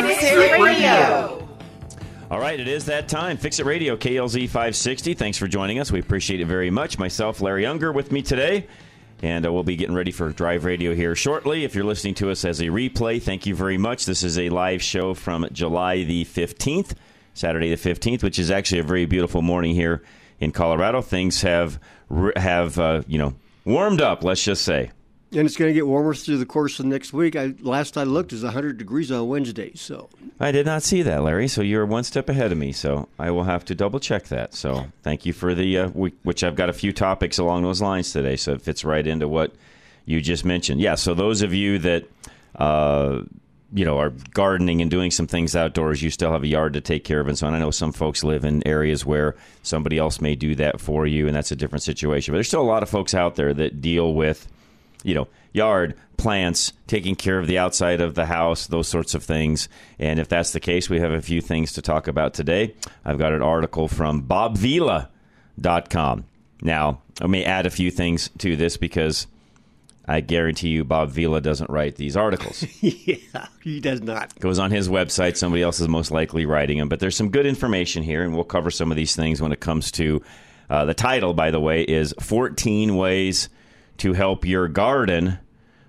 Fix It Radio. All right, it is that time. Fix It Radio, KLZ 560. Thanks for joining us. We appreciate it very much. Myself, Larry Unger, with me today. And uh, we'll be getting ready for Drive Radio here shortly. If you're listening to us as a replay, thank you very much. This is a live show from July the 15th, Saturday the 15th, which is actually a very beautiful morning here in Colorado. Things have, have uh, you know, warmed up, let's just say. And it's going to get warmer through the course of next week. I, last I looked, was 100 degrees on Wednesday. So I did not see that, Larry. So you're one step ahead of me. So I will have to double check that. So thank you for the uh, which I've got a few topics along those lines today. So it fits right into what you just mentioned. Yeah. So those of you that uh, you know are gardening and doing some things outdoors, you still have a yard to take care of and so on. I know some folks live in areas where somebody else may do that for you, and that's a different situation. But there's still a lot of folks out there that deal with you know, yard, plants, taking care of the outside of the house, those sorts of things. And if that's the case, we have a few things to talk about today. I've got an article from bobvila.com. Now, I may add a few things to this because I guarantee you Bob Vila doesn't write these articles. yeah, he does not. Goes on his website. Somebody else is most likely writing them. But there's some good information here, and we'll cover some of these things when it comes to uh, the title, by the way, is 14 Ways to Help Your Garden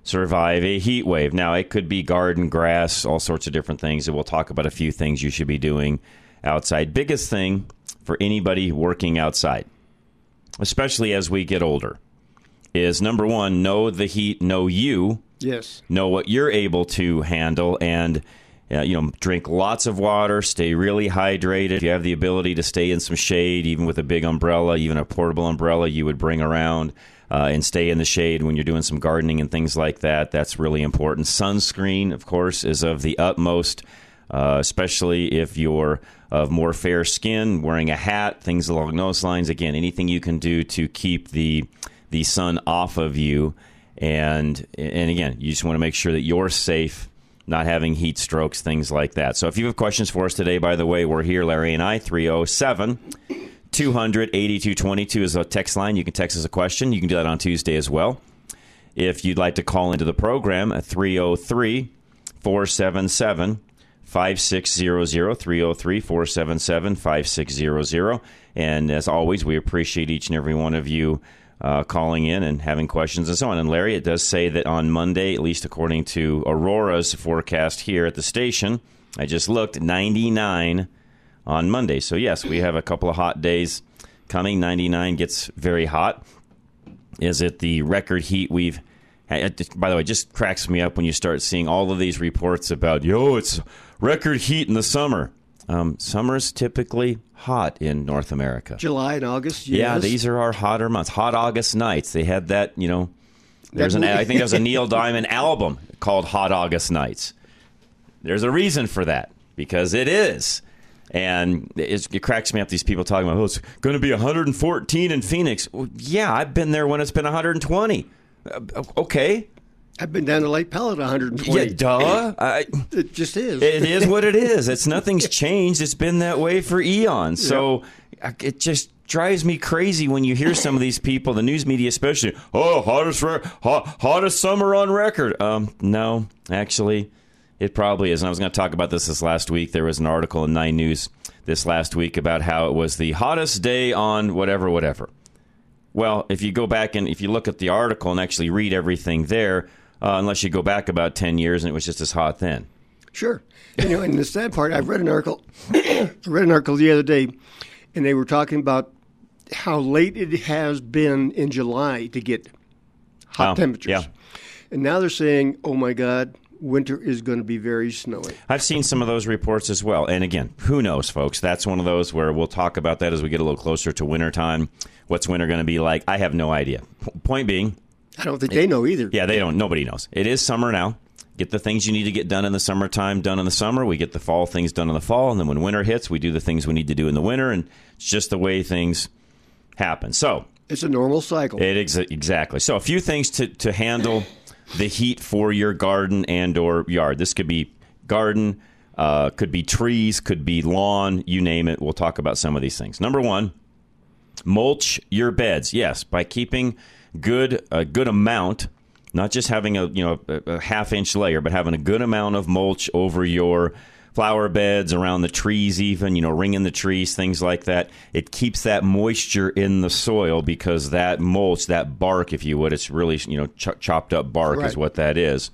Survive a Heat Wave. Now, it could be garden, grass, all sorts of different things. And we'll talk about a few things you should be doing outside. Biggest thing for anybody working outside, especially as we get older, is number one, know the heat, know you Yes. know what you're able to handle and uh, you know drink lots of water stay really hydrated if you have the ability to stay in some shade even with a big umbrella even a portable umbrella you would bring around uh, and stay in the shade when you're doing some gardening and things like that. That's really important. Sunscreen of course is of the utmost uh, especially if you're of more fair skin wearing a hat things along those lines. Again anything you can do to keep the the sun off of you. And and again, you just want to make sure that you're safe, not having heat strokes, things like that. So if you have questions for us today, by the way, we're here, Larry and I, 307 200 8222 is a text line. You can text us a question. You can do that on Tuesday as well. If you'd like to call into the program at 303 477 5600 303 477 5600 and as always we appreciate each and every one of you uh, calling in and having questions and so on and larry it does say that on monday at least according to aurora's forecast here at the station i just looked 99 on monday so yes we have a couple of hot days coming 99 gets very hot is it the record heat we've had? By the way, it just cracks me up when you start seeing all of these reports about, yo, it's record heat in the summer. Um, summer's typically hot in North America. July and August. Yes. Yeah, these are our hotter months. Hot August nights. They had that, you know. There's an. I think there's a Neil Diamond album called Hot August Nights. There's a reason for that because it is, and it's, it cracks me up. These people talking about, oh, it's going to be 114 in Phoenix. Well, yeah, I've been there when it's been 120. Uh, okay, I've been down to Lake Pellet 120. yeah, duh. I, It just is. it is what it is. It's nothing's changed. It's been that way for eons. So I- it just drives me crazy when you hear some of these people, the news media especially. Oh, hottest re- hot, hottest summer on record. Um, no, actually, it probably is. And I was going to talk about this this last week. There was an article in Nine News this last week about how it was the hottest day on whatever, whatever. Well, if you go back and if you look at the article and actually read everything there, uh, unless you go back about 10 years and it was just as hot then. Sure. You know, and the sad part, I've read an article. I read an article the other day, and they were talking about how late it has been in July to get hot Oh, temperatures. yeah. And now they're saying, "Oh my God, winter is going to be very snowy." I've seen some of those reports as well. And again, who knows, folks? That's one of those where we'll talk about that as we get a little closer to wintertime. What's winter going to be like? I have no idea. Point being, I don't think they know either. yeah, they don't. Nobody knows. It is summer now. get the things you need to get done in the summertime done in the summer. We get the fall things done in the fall, and then when winter hits, we do the things we need to do in the winter, and it's just the way things happen. So It's a normal cycle. it ex- exactly. So a few things to, to handle the heat for your garden and or yard. This could be garden, uh, could be trees, could be lawn, you name it. We'll talk about some of these things. Number one, mulch your beds. Yes, by keeping good a good amount, not just having a you know a, a half inch layer, but having a good amount of mulch over your flower beds around the trees even you know ringing the trees things like that. It keeps that moisture in the soil because that mulch that bark if you would it's really you know ch- chopped up bark is what that is.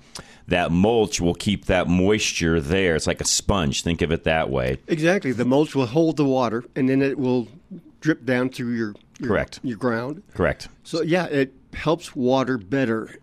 That mulch will keep that moisture there. It's like a sponge. Think of it that way. Exactly. The mulch will hold the water, and then it will drip down through your, your Correct. your ground. correct. So yeah, it helps water better.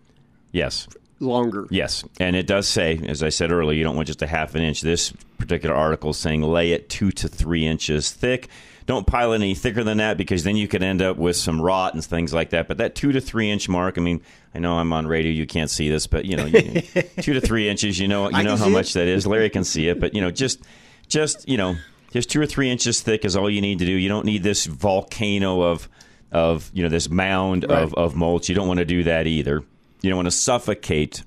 Yes longer. Yes, and it does say, as I said earlier, you don't want just a half an inch. This particular article is saying lay it two to three inches thick. Don't pile it any thicker than that because then you could end up with some rot and things like that. But that two to three inch mark, I mean, I know I'm on radio, you can't see this, but you know, you, two to three inches, you know, you I know how much it. that is. Larry can see it, but you know, just, just you know, just two or three inches thick is all you need to do. You don't need this volcano of, of you know, this mound of, Right. of mulch. You don't want to do that either. You don't want to suffocate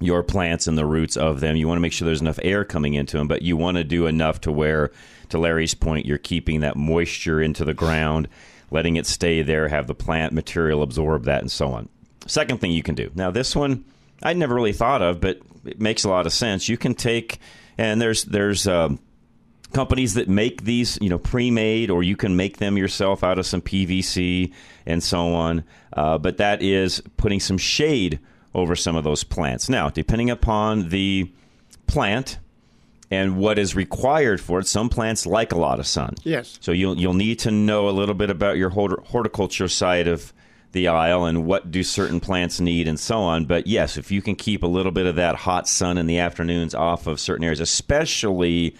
your plants and the roots of them. You want to make sure there's enough air coming into them, but you want to do enough to where, to Larry's point, you're keeping that moisture into the ground, letting it stay there, have the plant material absorb that, and so on. Second thing you can do. Now, this one I never really thought of, but it makes a lot of sense. You can take, and there's there's um, companies that make these, you know, pre-made, or you can make them yourself out of some PVC and so on. Uh, but that is putting some shade over some of those plants. Now, depending upon the plant and what is required for it, some plants like a lot of sun. Yes. So you'll you'll need to know a little bit about your horticulture side of the aisle and what do certain plants need and so on. But yes, if you can keep a little bit of that hot sun in the afternoons off of certain areas, especially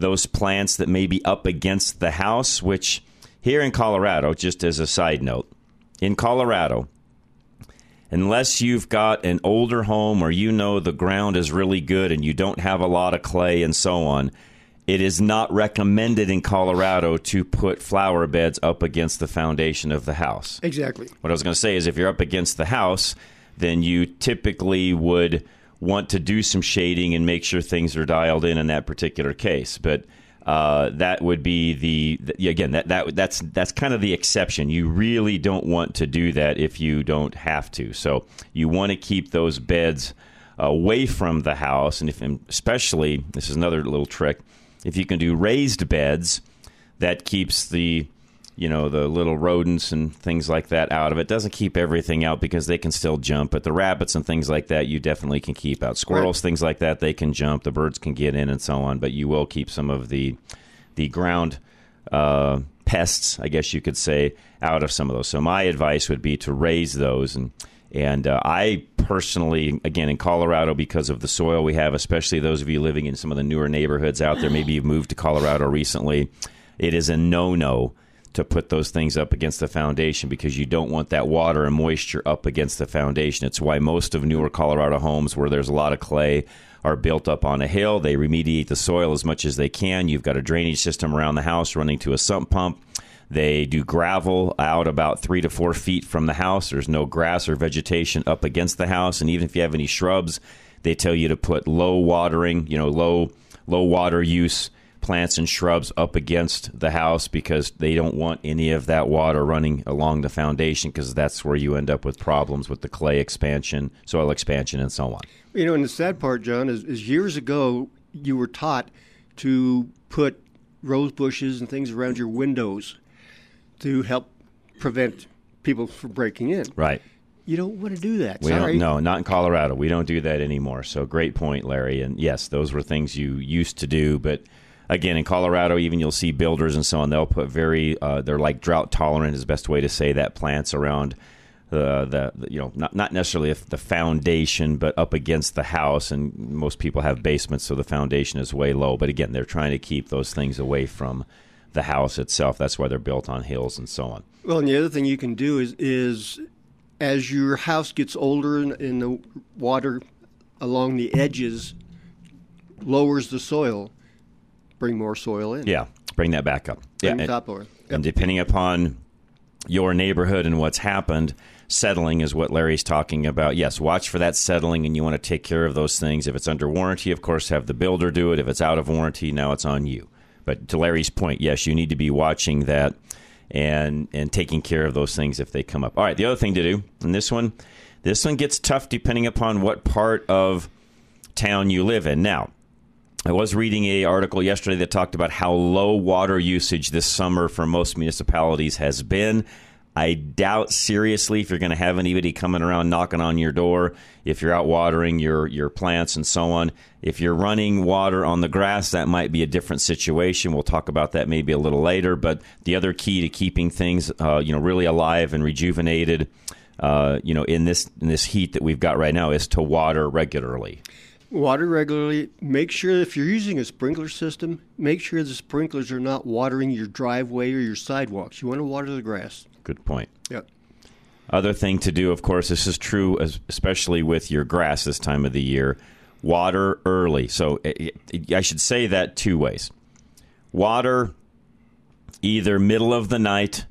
those plants that may be up against the house, which here in Colorado, just as a side note, in Colorado, unless you've got an older home or you know the ground is really good and you don't have a lot of clay and so on, it is not recommended in Colorado to put flower beds up against the foundation of the house. Exactly. What I was going to say is if you're up against the house, then you typically would want to do some shading and make sure things are dialed in in that particular case. But uh, that would be the, the again that, that that's that's kind of the exception. You really don't want to do that if you don't have to. So you want to keep those beds away from the house, and if and especially this is another little trick. If you can do raised beds, that keeps the you know the little rodents and things like that out of it. Doesn't keep everything out because they can still jump but the rabbits and things like that you definitely can keep out. Squirrels Right. things like that they can jump the birds can get in and so on but you will keep some of the the ground uh, pests i guess you could say out of some of those. So my advice would be to raise those and and uh, I personally, again, in Colorado, because of the soil we have, especially those of you living in some of the newer neighborhoods out there, maybe you've moved to Colorado recently, it is a no no to put those things up against the foundation because you don't want that water and moisture up against the foundation. It's why most of newer Colorado homes where there's a lot of clay are built up on a hill. They remediate the soil as much as they can. You've got a drainage system around the house running to a sump pump. They do gravel out about three to four feet from the house. There's no grass or vegetation up against the house, and even if you have any shrubs, they tell you to put low watering, you know, low low water use plants and shrubs up against the house because they don't want any of that water running along the foundation because that's where you end up with problems with the clay expansion, soil expansion, and so on. You know, and the sad part, John, is, is years ago you were taught to put rose bushes and things around your windows to help prevent people from breaking in. Right. You don't want to do that. We Sorry. don't no, not in Colorado. We don't do that anymore. So great point, Larry. And yes, those were things you used to do, but again, in Colorado, even you'll see builders and so on. They'll put very uh, they're like drought tolerant is the best way to say that plants around the, the you know not not necessarily the foundation, but up against the house. And most people have basements, so the foundation is way low. But again, they're trying to keep those things away from the house itself. That's why they're built on hills and so on. Well, and the other thing you can do is is as your house gets older and the water along the edges lowers the soil, bring more soil in. Yeah, bring that back up. Bring yeah, top lower. and depending upon your neighborhood and what's happened, settling is what Larry's talking about. Yes, watch for that settling, and you want to take care of those things. If it's under warranty, of course, have the builder do it. If it's out of warranty, now it's on you. But to Larry's point, yes, you need to be watching that and and taking care of those things if they come up. All right, the other thing to do, and this one, this one gets tough depending upon what part of town you live in. Now, I was reading a article yesterday that talked about how low water usage this summer for most municipalities has been. I doubt seriously if you're going to have anybody coming around knocking on your door if you're out watering your your plants and so on. If you're running water on the grass, that might be a different situation. We'll talk about that maybe a little later. But the other key to keeping things, uh, you know, really alive and rejuvenated, uh, you know, in this in this heat that we've got right now, is to water regularly. Water regularly. Make sure if you're using a sprinkler system, make sure the sprinklers are not watering your driveway or your sidewalks. You want to water the grass. Good point. Yep. Other thing to do, of course, this is true, as- especially with your grass this time of the year. Water early. So eh, eh, I should say that two ways. Water either middle of the night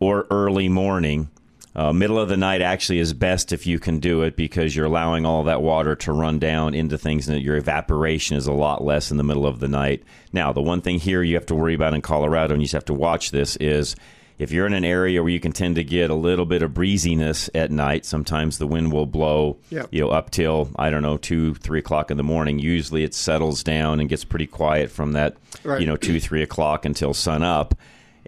or early morning. Uh, middle of the night actually is best if you can do it because you're allowing all that water to run down into things and your evaporation is a lot less in the middle of the night. Now, the one thing here you have to worry about in Colorado, and you just have to watch this, is if you're in an area where you can tend to get a little bit of breeziness at night, sometimes the wind will blow, Yeah. you know, up till I don't know two, three o'clock in the morning. Usually, it settles down and gets pretty quiet from that, Right. you know, two, three o'clock until sun up.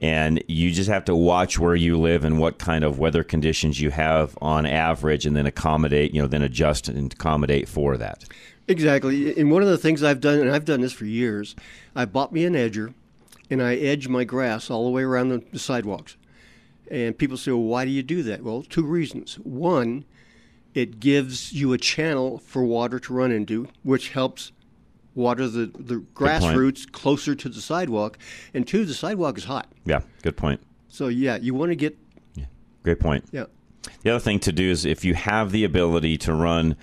And you just have to watch where you live and what kind of weather conditions you have on average, and then accommodate, you know, then adjust and accommodate for that. Exactly. And one of the things I've done, and I've done this for years, I bought me an edger, and I edge my grass all the way around the, the sidewalks. And people say, well, why do you do that? Well, two reasons. One, it gives you a channel for water to run into, which helps water the, the grass roots closer to the sidewalk. And two, the sidewalk is hot. Yeah, good point. So, yeah, you want to get, Great point. yeah. The other thing to do is if you have the ability to run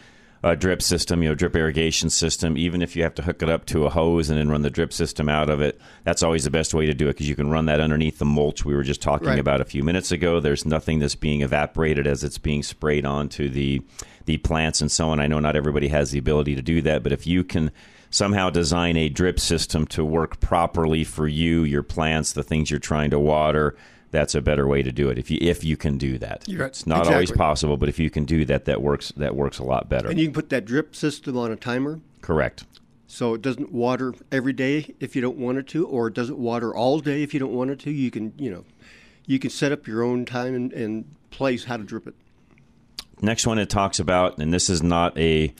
a drip system, you know, drip irrigation system, even if you have to hook it up to a hose and then run the drip system out of it, that's always the best way to do it because you can run that underneath the mulch we were just talking Right. about a few minutes ago. There's nothing that's being evaporated as it's being sprayed onto the the plants and so on. I know not everybody has the ability to do that, but if you can somehow design a drip system to work properly for you, your plants, the things you're trying to water, that's a better way to do it. If you if you can do that, right. it's not always possible, but if you can do that, that works. That works a lot better. And you can put that drip system on a timer. Correct. So it doesn't water every day if you don't want it to, or it doesn't water all day if you don't want it to. You can, you know, you can set up your own time and, and place how to drip it. Next one it talks about, and this is not a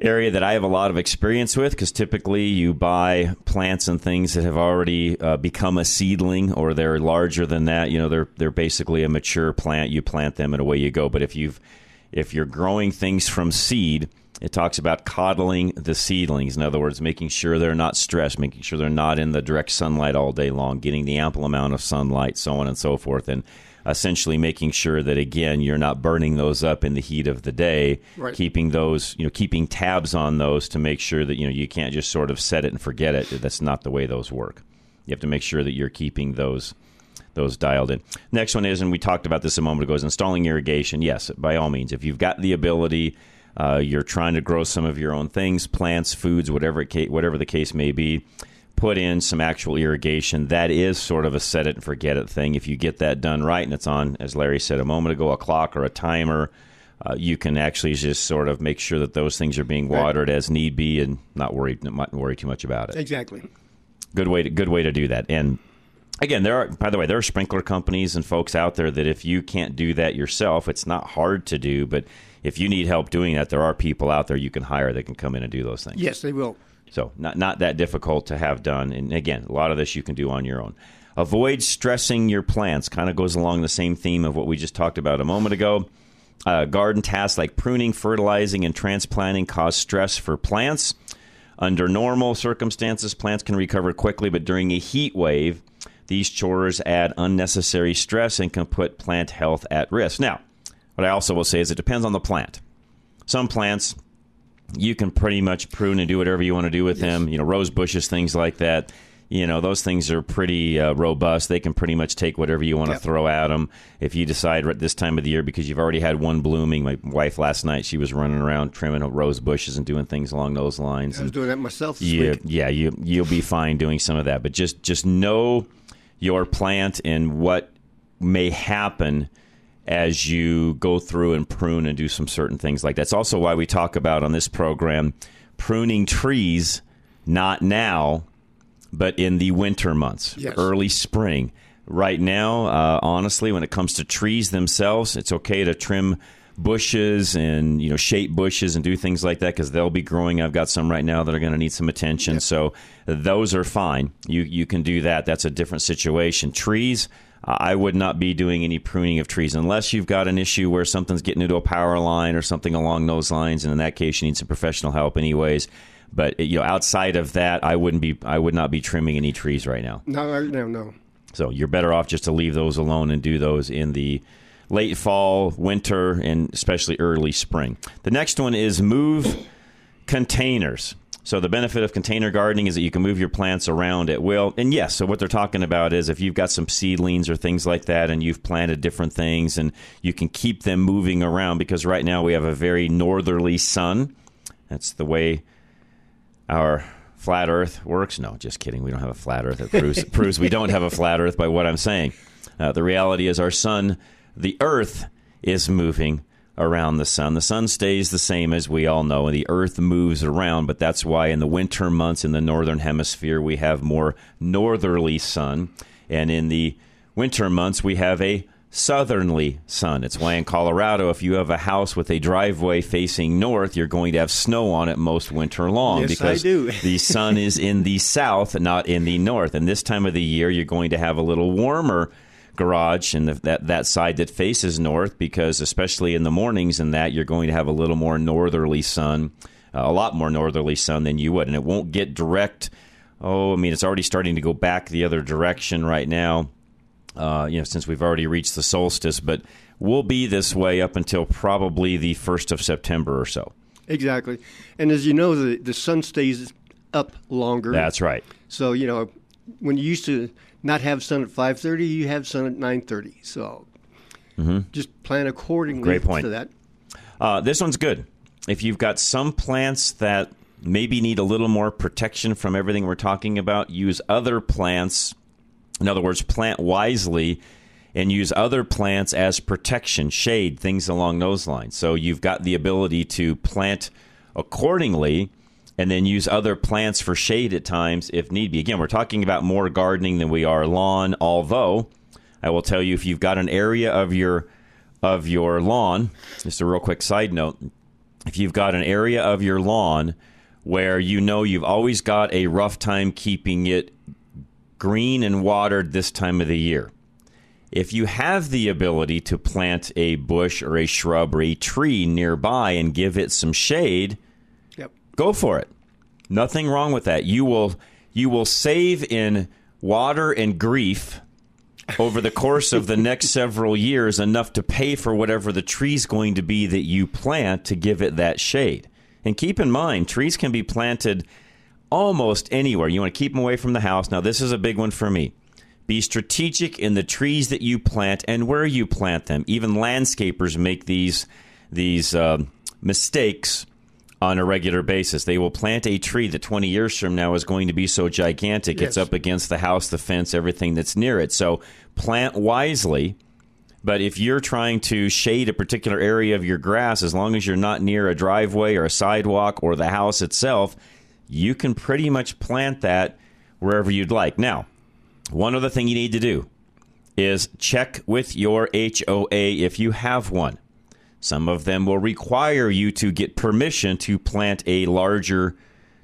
area that I have a lot of experience with because typically you buy plants and things that have already uh, become a seedling or they're larger than that. You know, they're they're basically a mature plant. You plant them and away you go. But if you've if you're growing things from seed, it talks about coddling the seedlings. In other words, making sure they're not stressed, making sure they're not in the direct sunlight all day long, getting the ample amount of sunlight, so on and so forth, and essentially making sure that again you're not burning those up in the heat of the day Right. keeping those you know keeping tabs on those to make sure that you know you can't just sort of set it and forget it. That's not the way those work. You have to make sure that you're keeping those those dialed in. Next one is and we talked about this a moment ago is installing irrigation. Yes by all means. If you've got the ability uh, you're trying to grow some of your own things plants foods whatever it whatever the case may be put in some actual irrigation. That is sort of a set it and forget it thing. If you get that done right and it's on, as Larry said a moment ago, a clock or a timer, uh, you can actually just sort of make sure that those things are being watered as need be and not worry not worry too much about it. Exactly. Good way to good way to do that. And again, there are by the way, there are sprinkler companies and folks out there that if you can't do that yourself, it's not hard to do, but if you need help doing that, there are people out there you can hire that can come in and do those things. Yes, they will. So not not that difficult to have done. And again, a lot of this you can do on your own. Avoid stressing your plants. Kind of goes along the same theme of what we just talked about a moment ago. Uh, garden tasks like pruning, fertilizing, and transplanting cause stress for plants. Under normal circumstances, plants can recover quickly, but during a heat wave, these chores add unnecessary stress and can put plant health at risk. Now, what I also will say is it depends on the plant. Some plants you can pretty much prune and do whatever you want to do with them. You know, rose bushes, things like that. You know, those things are pretty uh, robust. They can pretty much take whatever you want Yep. to throw at them. If you decide at this time of the year, because you've already had one blooming. My wife last night, she was running around trimming rose bushes and doing things along those lines. I was And doing that myself this yeah, week. yeah, you you'll be fine doing some of that, but just just know your plant and what may happen as you go through and prune and do some certain things like that. That's also why we talk about on this program pruning trees not now, but in the winter months, Yes. early spring. Right now, uh, honestly, when it comes to trees themselves, it's okay to trim bushes and you know shape bushes and do things like that because they'll be growing. I've got some right now that are going to need some attention, so those are fine. You you can do that. That's a different situation. Trees. I would not be doing any pruning of trees unless you've got an issue where something's getting into a power line or something along those lines, and in that case, you need some professional help, anyways. But you know, outside of that, I wouldn't be. I would not be trimming any trees right now. No, right now, no. So you're better off just to leave those alone and do those in the late fall, winter, and especially early spring. The next one is move containers. So the benefit of container gardening is that you can move your plants around at will. And yes, so what they're talking about is if you've got some seedlings or things like that and you've planted different things and you can keep them moving around because right now we have a very northerly sun. That's the way our flat earth works. No, just kidding. We don't have a flat earth. It proves, it proves we don't have a flat earth by what I'm saying. Uh, the reality is our sun, the earth, is moving around the sun. The sun stays the same as we all know, and the earth moves around, but that's why in the winter months in the northern hemisphere we have more northerly sun, and in the winter months we have a southerly sun. It's why in Colorado, if you have a house with a driveway facing north, you're going to have snow on it most winter long Yes, because the sun is in the south, not in the north. And this time of the year, you're going to have a little warmer garage and the, that that side that faces north because especially in the mornings and that you're going to have a little more northerly sun, uh, a lot more northerly sun than you would, and it won't get direct. Oh, I mean, it's already starting to go back the other direction right now. Uh, you know, since we've already reached the solstice, but we'll be this way up until probably the first of September or so. Exactly. And as you know, the, the sun stays up longer. That's right. So, you know, when you used to not have sun at 5.30, you have sun at 9.30. So just plan accordingly Mm-hmm. Great point. to that. Uh, this one's good. If you've got some plants that maybe need a little more protection from everything we're talking about, use other plants. In other words, plant wisely and use other plants as protection, shade, things along those lines. So you've got the ability to plant accordingly and then use other plants for shade at times if need be. Again, we're talking about more gardening than we are lawn, although I will tell you if you've got an area of your of your lawn, just a real quick side note, if you've got an area of your lawn where you know you've always got a rough time keeping it green and watered this time of the year. If you have the ability to plant a bush or a shrub or a tree nearby and give it some shade. Go for it. Nothing wrong with that. You will you will save in water and grief over the course of the next several years enough to pay for whatever the tree's going to be that you plant to give it that shade. And keep in mind, trees can be planted almost anywhere. You want to keep them away from the house. Now, this is a big one for me. Be strategic in the trees that you plant and where you plant them. Even landscapers make these these um mistakes on a regular basis. They will plant a tree that 20 years from now is going to be so gigantic it's up against the house, the fence, everything that's near it. So plant wisely. But if you're trying to shade a particular area of your grass, as long as you're not near a driveway or a sidewalk or the house itself, you can pretty much plant that wherever you'd like. Now, one other thing you need to do is check with your HOA if you have one. Some of them will require you to get permission to plant a larger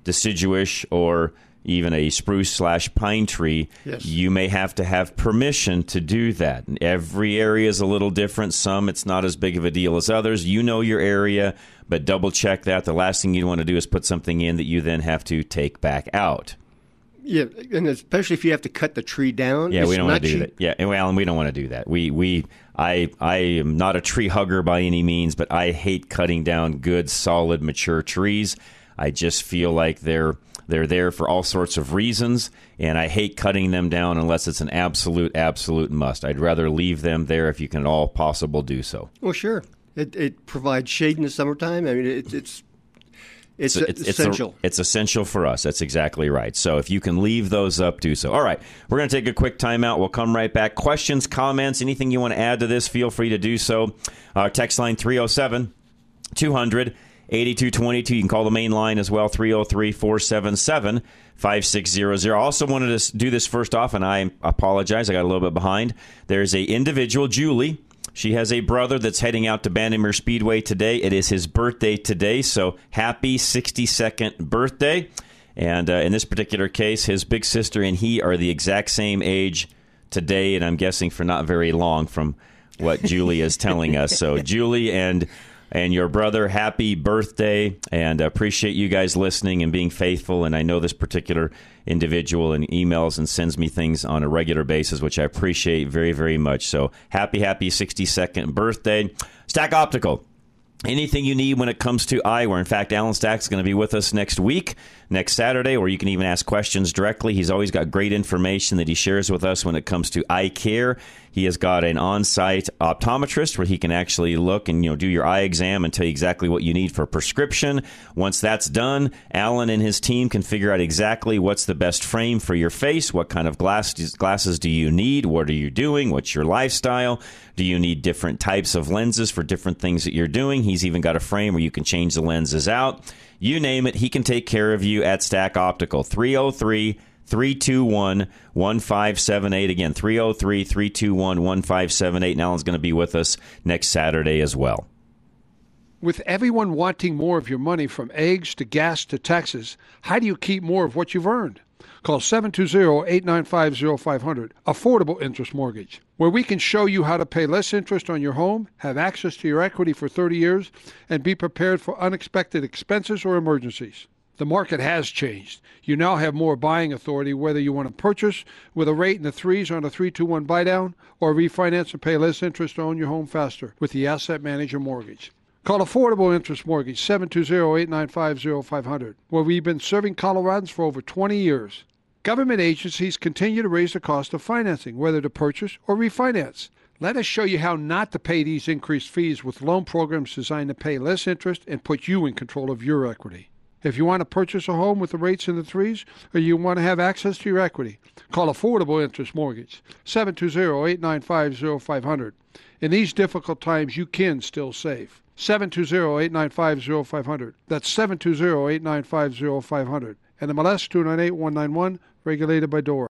deciduous or even a spruce slash pine tree. Yes. You may have to have permission to do that. And Every area is a little different. Some it's not as big of a deal as others. You know your area, but double check that. The last thing you want to do is put something in that you then have to take back out. Yeah, and especially if you have to cut the tree down. Yeah, it's we don't want to do cheap. that. Yeah, and well, and we don't want to do that. We we I I am not a tree hugger by any means, but I hate cutting down good, solid, mature trees. I just feel like they're they're there for all sorts of reasons, and I hate cutting them down unless it's an absolute absolute must. I'd rather leave them there if you can at all possible do so. Well, sure. It, it provides shade in the summertime. I mean, it, it's it's, So it's, essential. It's, essential for us. That's exactly right. So if you can leave those up, do so. All right. We're going to take a quick timeout. We'll come right back. Questions, comments, anything you want to add to this, feel free to do so. Our text line 307 200 8222. You can call the main line as well 303 477 5600. I also wanted to do this first off, and I apologize. I got a little bit behind. There's a individual, Julie. She has a brother that's heading out to Bandimere Speedway today. It is his birthday today, so happy 62nd birthday. And uh, in this particular case, his big sister and he are the exact same age today, and I'm guessing for not very long from what Julie is telling us. So, Julie and and your brother, happy birthday, and appreciate you guys listening and being faithful. And I know this particular individual and emails and sends me things on a regular basis, which I appreciate very, very much. So, happy, happy 62nd birthday. Stack Optical. Anything you need when it comes to eyewear. In fact, Alan Stack's is going to be with us next week, next Saturday, where you can even ask questions directly. He's always got great information that he shares with us when it comes to eye care. He has got an on-site optometrist where he can actually look and you know do your eye exam and tell you exactly what you need for a prescription. Once that's done, Alan and his team can figure out exactly what's the best frame for your face. What kind of glasses glasses do you need? What are you doing? What's your lifestyle? Do you need different types of lenses for different things that you're doing? He's even got a frame where you can change the lenses out. You name it, he can take care of you at Stack Optical. 303 321 1578. Again, 303 321 1578. And Alan's going to be with us next Saturday as well. With everyone wanting more of your money from eggs to gas to taxes, how do you keep more of what you've earned? Call 720-895-0500, Affordable Interest Mortgage, where we can show you how to pay less interest on your home, have access to your equity for 30 years, and be prepared for unexpected expenses or emergencies. The market has changed. You now have more buying authority whether you want to purchase with a rate in the threes on a 321 buy down or refinance and pay less interest to own your home faster with the Asset Manager Mortgage. Call Affordable Interest Mortgage 720-895-0500, where we've been serving Coloradans for over 20 years. Government agencies continue to raise the cost of financing, whether to purchase or refinance. Let us show you how not to pay these increased fees with loan programs designed to pay less interest and put you in control of your equity. If you want to purchase a home with the rates in the threes or you want to have access to your equity, call Affordable Interest Mortgage 720-895-0500. In these difficult times, you can still save. 720-895-0500. That's 720-895-0500. And the MLS 298-191, regulated by DORA.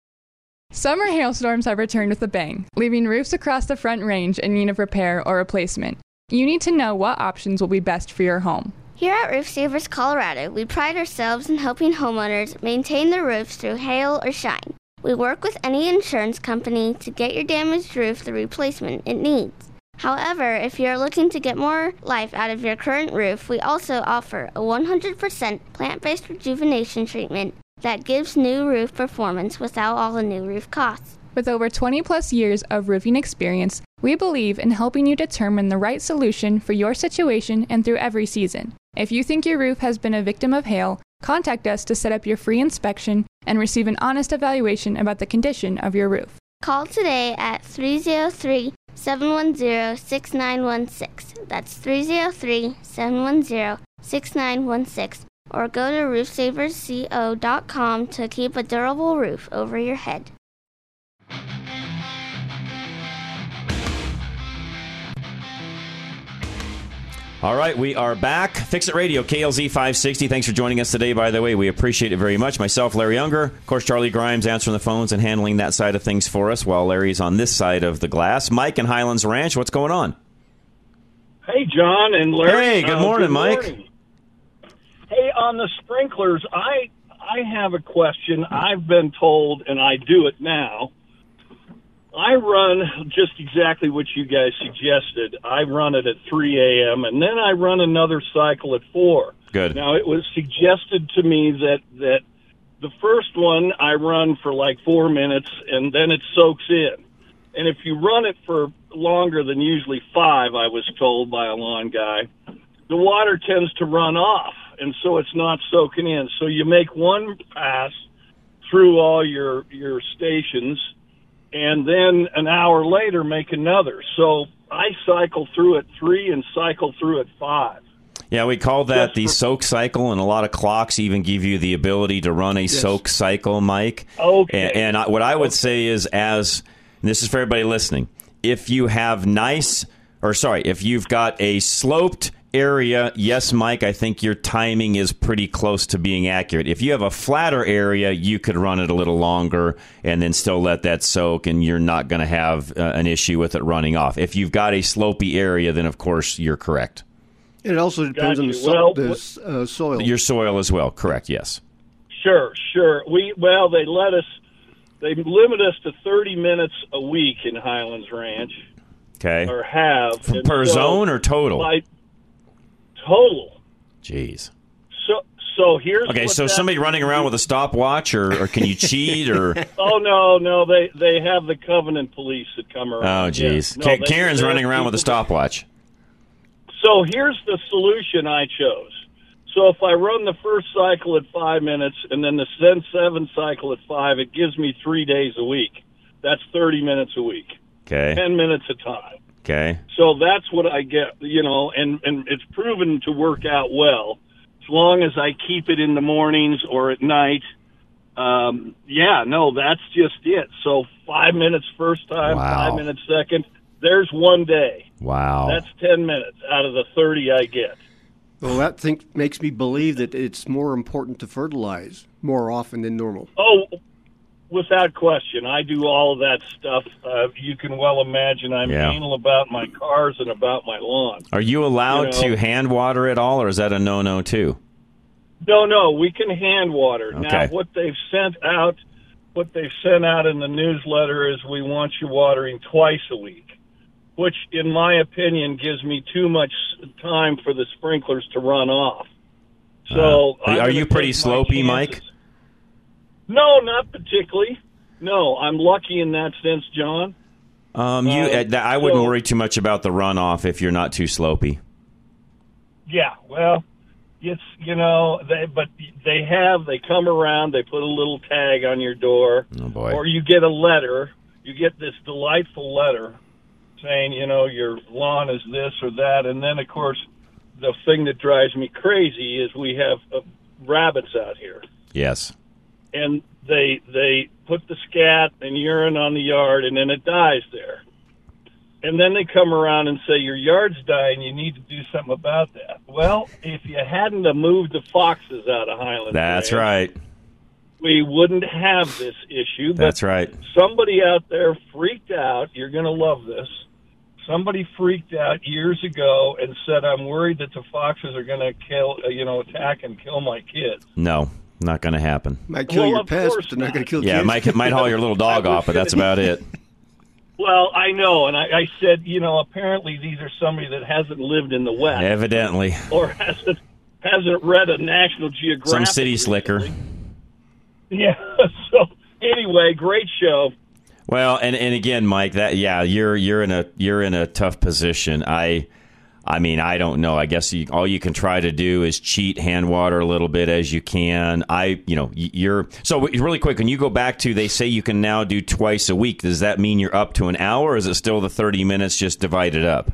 Summer hailstorms have returned with a bang, leaving roofs across the front range in need of repair or replacement. You need to know what options will be best for your home. Here at Roof Savers Colorado, we pride ourselves in helping homeowners maintain their roofs through hail or shine. We work with any insurance company to get your damaged roof the replacement it needs. However, if you're looking to get more life out of your current roof, we also offer a 100% plant based rejuvenation treatment that gives new roof performance without all the new roof costs. With over 20 plus years of roofing experience, we believe in helping you determine the right solution for your situation and through every season. If you think your roof has been a victim of hail, contact us to set up your free inspection and receive an honest evaluation about the condition of your roof. Call today at 303 710 6916. That's 303 710 6916. Or go to roofsaversco.com to keep a durable roof over your head. All right, we are back. Fix It Radio, KLZ 560. Thanks for joining us today, by the way. We appreciate it very much. Myself, Larry Unger, of course, Charlie Grimes answering the phones and handling that side of things for us while Larry's on this side of the glass. Mike and Highlands Ranch, what's going on? Hey, John and Larry. Hey, good Uh, morning, Mike. Hey, on the sprinklers, I I have a question. I've been told, and I do it now. I run just exactly what you guys suggested. I run it at 3 a.m. and then I run another cycle at 4. Good. Now it was suggested to me that that the first one I run for like four minutes and then it soaks in. And if you run it for longer than usually five, I was told by a lawn guy, the water tends to run off, and so it's not soaking in. So you make one pass through all your your stations, and then an hour later make another. So I cycle through at three and cycle through at five. Yeah, we call that Just the for- soak cycle, and a lot of clocks even give you the ability to run a soak cycle, Mike. Okay. And, and I, what I would say is, as this is for everybody listening, if you have nice, or sorry, if you've got a sloped area, yes, Mike, I think your timing is pretty close to being accurate. If you have a flatter area, you could run it a little longer and then still let that soak, and you're not going to have uh, an issue with it running off. If you've got a slopey area, then of course you're correct. It also depends on the, so- Well, the uh, soil. Your soil as well, correct? Yes. Sure, sure. We well, they let us. They limit us to thirty minutes a week in Highlands Ranch, Okay. or have Per so zone or total? by total. Jeez. So, so here's Okay, so somebody running around with a stopwatch, or, or can you cheat, or Oh no, no, they they have the Covenant police that come around. oh, Yeah. jeez, No, Ka- Karen's they running around with a stopwatch. So here's the solution I chose. So if I run the first cycle at five minutes and then the then seven cycle at five, it gives me three days a week. That's thirty minutes a week, Okay, ten minutes a time. Okay, So that's what I get, you know, and and it's proven to work out well as long as I keep it in the mornings or at night. Um, yeah, no, that's just it. So five minutes first time, Wow. five minutes second. There's one day. wow. That's ten minutes out of the thirty I get. well, that thing makes me believe that it's more important to fertilize more often than normal. Oh, without question, I do all of that stuff. Uh, you can well imagine I'm Yeah. anal about my cars and about my lawn. Are you allowed you know- to hand water at all, or is that a no-no too? No, no, we can hand water. Now, what they've sent out, what they've sent out in the newsletter is we want you watering twice a week, which, in my opinion, gives me too much time for the sprinklers to run off. So, Uh, are you pretty slopey, Mike? No, not particularly. No, I'm lucky in that sense, John. Um, you, Uh, uh, I wouldn't so- worry too much about the runoff if you're not too slopey. Yeah, well, it's you know they but they have they come around they put a little tag on your door Oh boy. or you get a letter you get this delightful letter saying you know your lawn is this or that and then of course the thing that drives me crazy is we have uh, rabbits out here Yes. And they they put the scat and urine on the yard, and then it dies there. And then they come around and say your yard's dying. You need to do something about that. Well, if you hadn't moved the foxes out of Highland, That's Ranch, right. we wouldn't have this issue. That's right. somebody out there freaked out. You're going to love this. Somebody freaked out years ago and said, "I'm worried that the foxes are going to kill, you know, attack and kill my kids." No, not going to happen. Might kill Well, your of pets, but they're not going to kill Yeah, kids. might might haul your little dog off, but that's about it. Well, I know, and I, I said, you know, apparently these are somebody that hasn't lived in the West Evidently, or hasn't hasn't read a National Geographic. some city slicker. Yeah. So anyway, great show. Well, and and again, Mike, that yeah, you're you're in a you're in a tough position. I. I mean, I don't know. I guess you, all you can try to do is cheat hand water a little bit as you can. I, you know, you're so really quick. When you go back to, they say you can now do twice a week. Does that mean you're up to an hour? or Is it still the thirty minutes just divided up?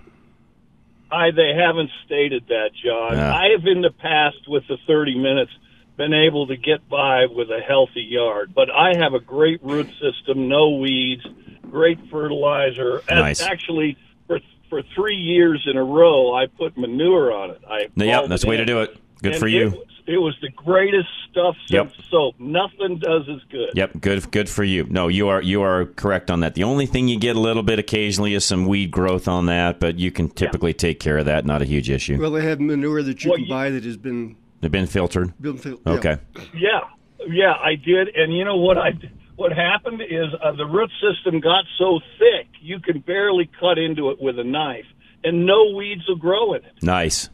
I they haven't stated that, John. Yeah. I have in the past with the 30 minutes been able to get by with a healthy yard, but I have a great root system, no weeds, great fertilizer. And Nice. Actually, for for 3 years in a row I put manure on it. I yep, hauled that's the it way to do it. Good And for It you. was, it was the greatest stuff Yep. since soap. Nothing does as good. Yep, good good for you. No, you are you are correct on that. The only thing you get a little bit occasionally is some weed growth on that, but you can typically take care of that. Not a huge issue. Well, they have manure that you Well, can you- buy that has been They've been filtered. built. fil- Okay. Yeah, yeah, I did. And you know what I what happened is uh, the root system got so thick you can barely cut into it with a knife, and no weeds will grow in it. Nice.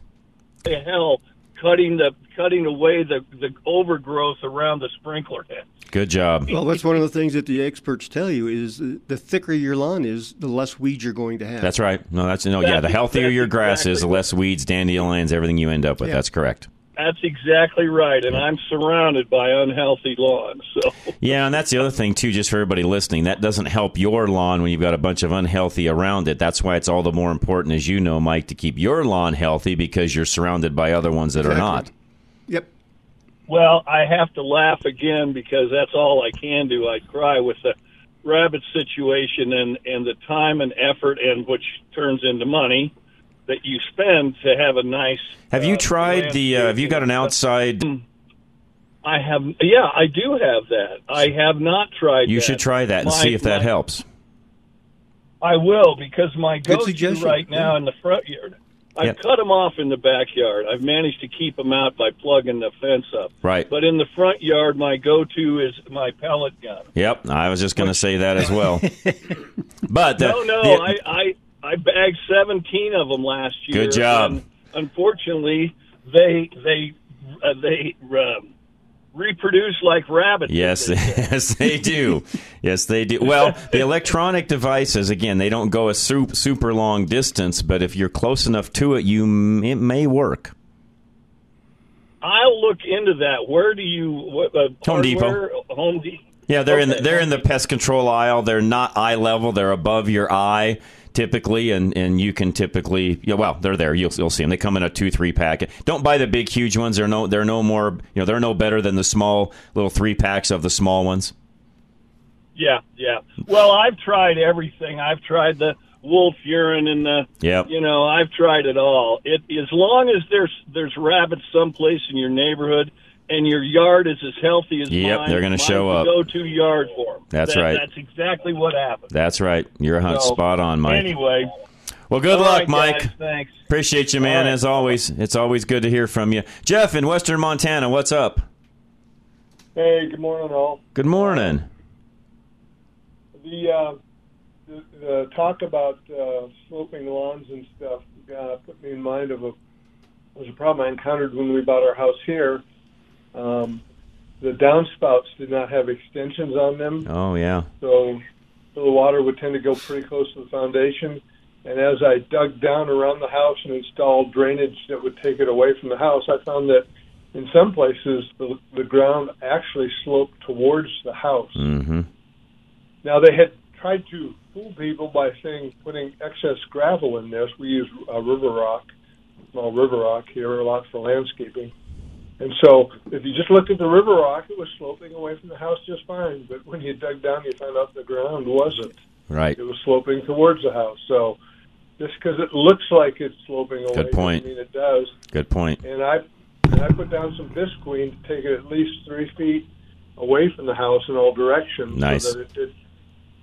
The hell, cutting the cutting away the the overgrowth around the sprinkler head. Good job. Well, that's one of the things that the experts tell you is the, the thicker your lawn is, the less weeds you're going to have. That's right. No, that's no. Yeah, the healthier that's your grass is, the less weeds, dandelions, everything you end up with. Yeah. That's correct. That's exactly right, and I'm surrounded by unhealthy lawns. So Yeah, and that's the other thing too. Just for everybody listening, that doesn't help your lawn when you've got a bunch of unhealthy around it. That's why it's all the more important, as you know, Mike, to keep your lawn healthy because you're surrounded by other ones that are not. Yep. Well, I have to laugh again because that's all I can do. I cry with the rabbit situation and and the time and effort and which turns into money that you spend to have a nice. Have you uh, tried the? Uh, have you got an outside? I have. Yeah, I do have that. I have not tried. You that. should try that and My- see if that my- helps. I will because my Good go-to suggestion. right now Yeah. in the front yard. I've Yeah. cut them off in the backyard. I've managed to keep them out by plugging the fence up. Right. But in the front yard, my go-to is my pellet gun. Yep, I was just going to say that as well. But the, no, no, the- I, I I bagged seventeen of them last year. Good job. unfortunately, they they uh, they um, reproduce like rabbits. Yes, yes, they do. Yes, they do. Well, the electronic devices, again, they don't go a super, super long distance, but if you're close enough to it, you it may work. I'll look into that. Where do you? What, uh, Home Depot. Home Depot. Yeah, they're in the, they're in the pest control aisle. They're not eye level. They're above your eye typically, and, and you can typically yeah, well they're there. You'll you'll see them. They come in a two three pack. Don't buy the big huge ones. They're no they're no more you know they're no better than the small little three packs of the small ones. Yeah, yeah. Well, I've tried everything. I've tried the wolf urine and the. Yep. You know, I've tried it all. It as long as there's there's rabbits someplace in your neighborhood and your yard is as healthy as Yep, mine. they're gonna show up. Go-to yard for them. That's That- right. That's exactly what happened. That's right. You're hunt So, spot on, Mike. Anyway, well, good all luck, right, Mike. guys, thanks. Appreciate you, man. All right. As always, it's always good to hear from you. Jeff in Western Montana, what's up? Hey, good morning, all. Good morning. The uh, the, the talk about uh, sloping lawns and stuff uh, put me in mind of a was a problem I encountered when we bought our house here. Um, the downspouts did not have extensions on them, Oh yeah. so, so the water would tend to go pretty close to the foundation. And as I dug down around the house and installed drainage that would take it away from the house, I found that in some places the, the ground actually sloped towards the house. Mm-hmm. Now they had tried to fool people by saying putting excess gravel in this. We use uh, river rock, small river rock here a lot for landscaping, And so, if you just looked at the river rock, it was sloping away from the house just fine. But when you dug down, you found out the ground wasn't. Right. It was sloping towards the house. So, just because it looks like it's sloping away, Good point. doesn't mean it does. Good point. And I and I put down some visqueen to take it at least three feet away from the house in all directions, Nice. so that it, it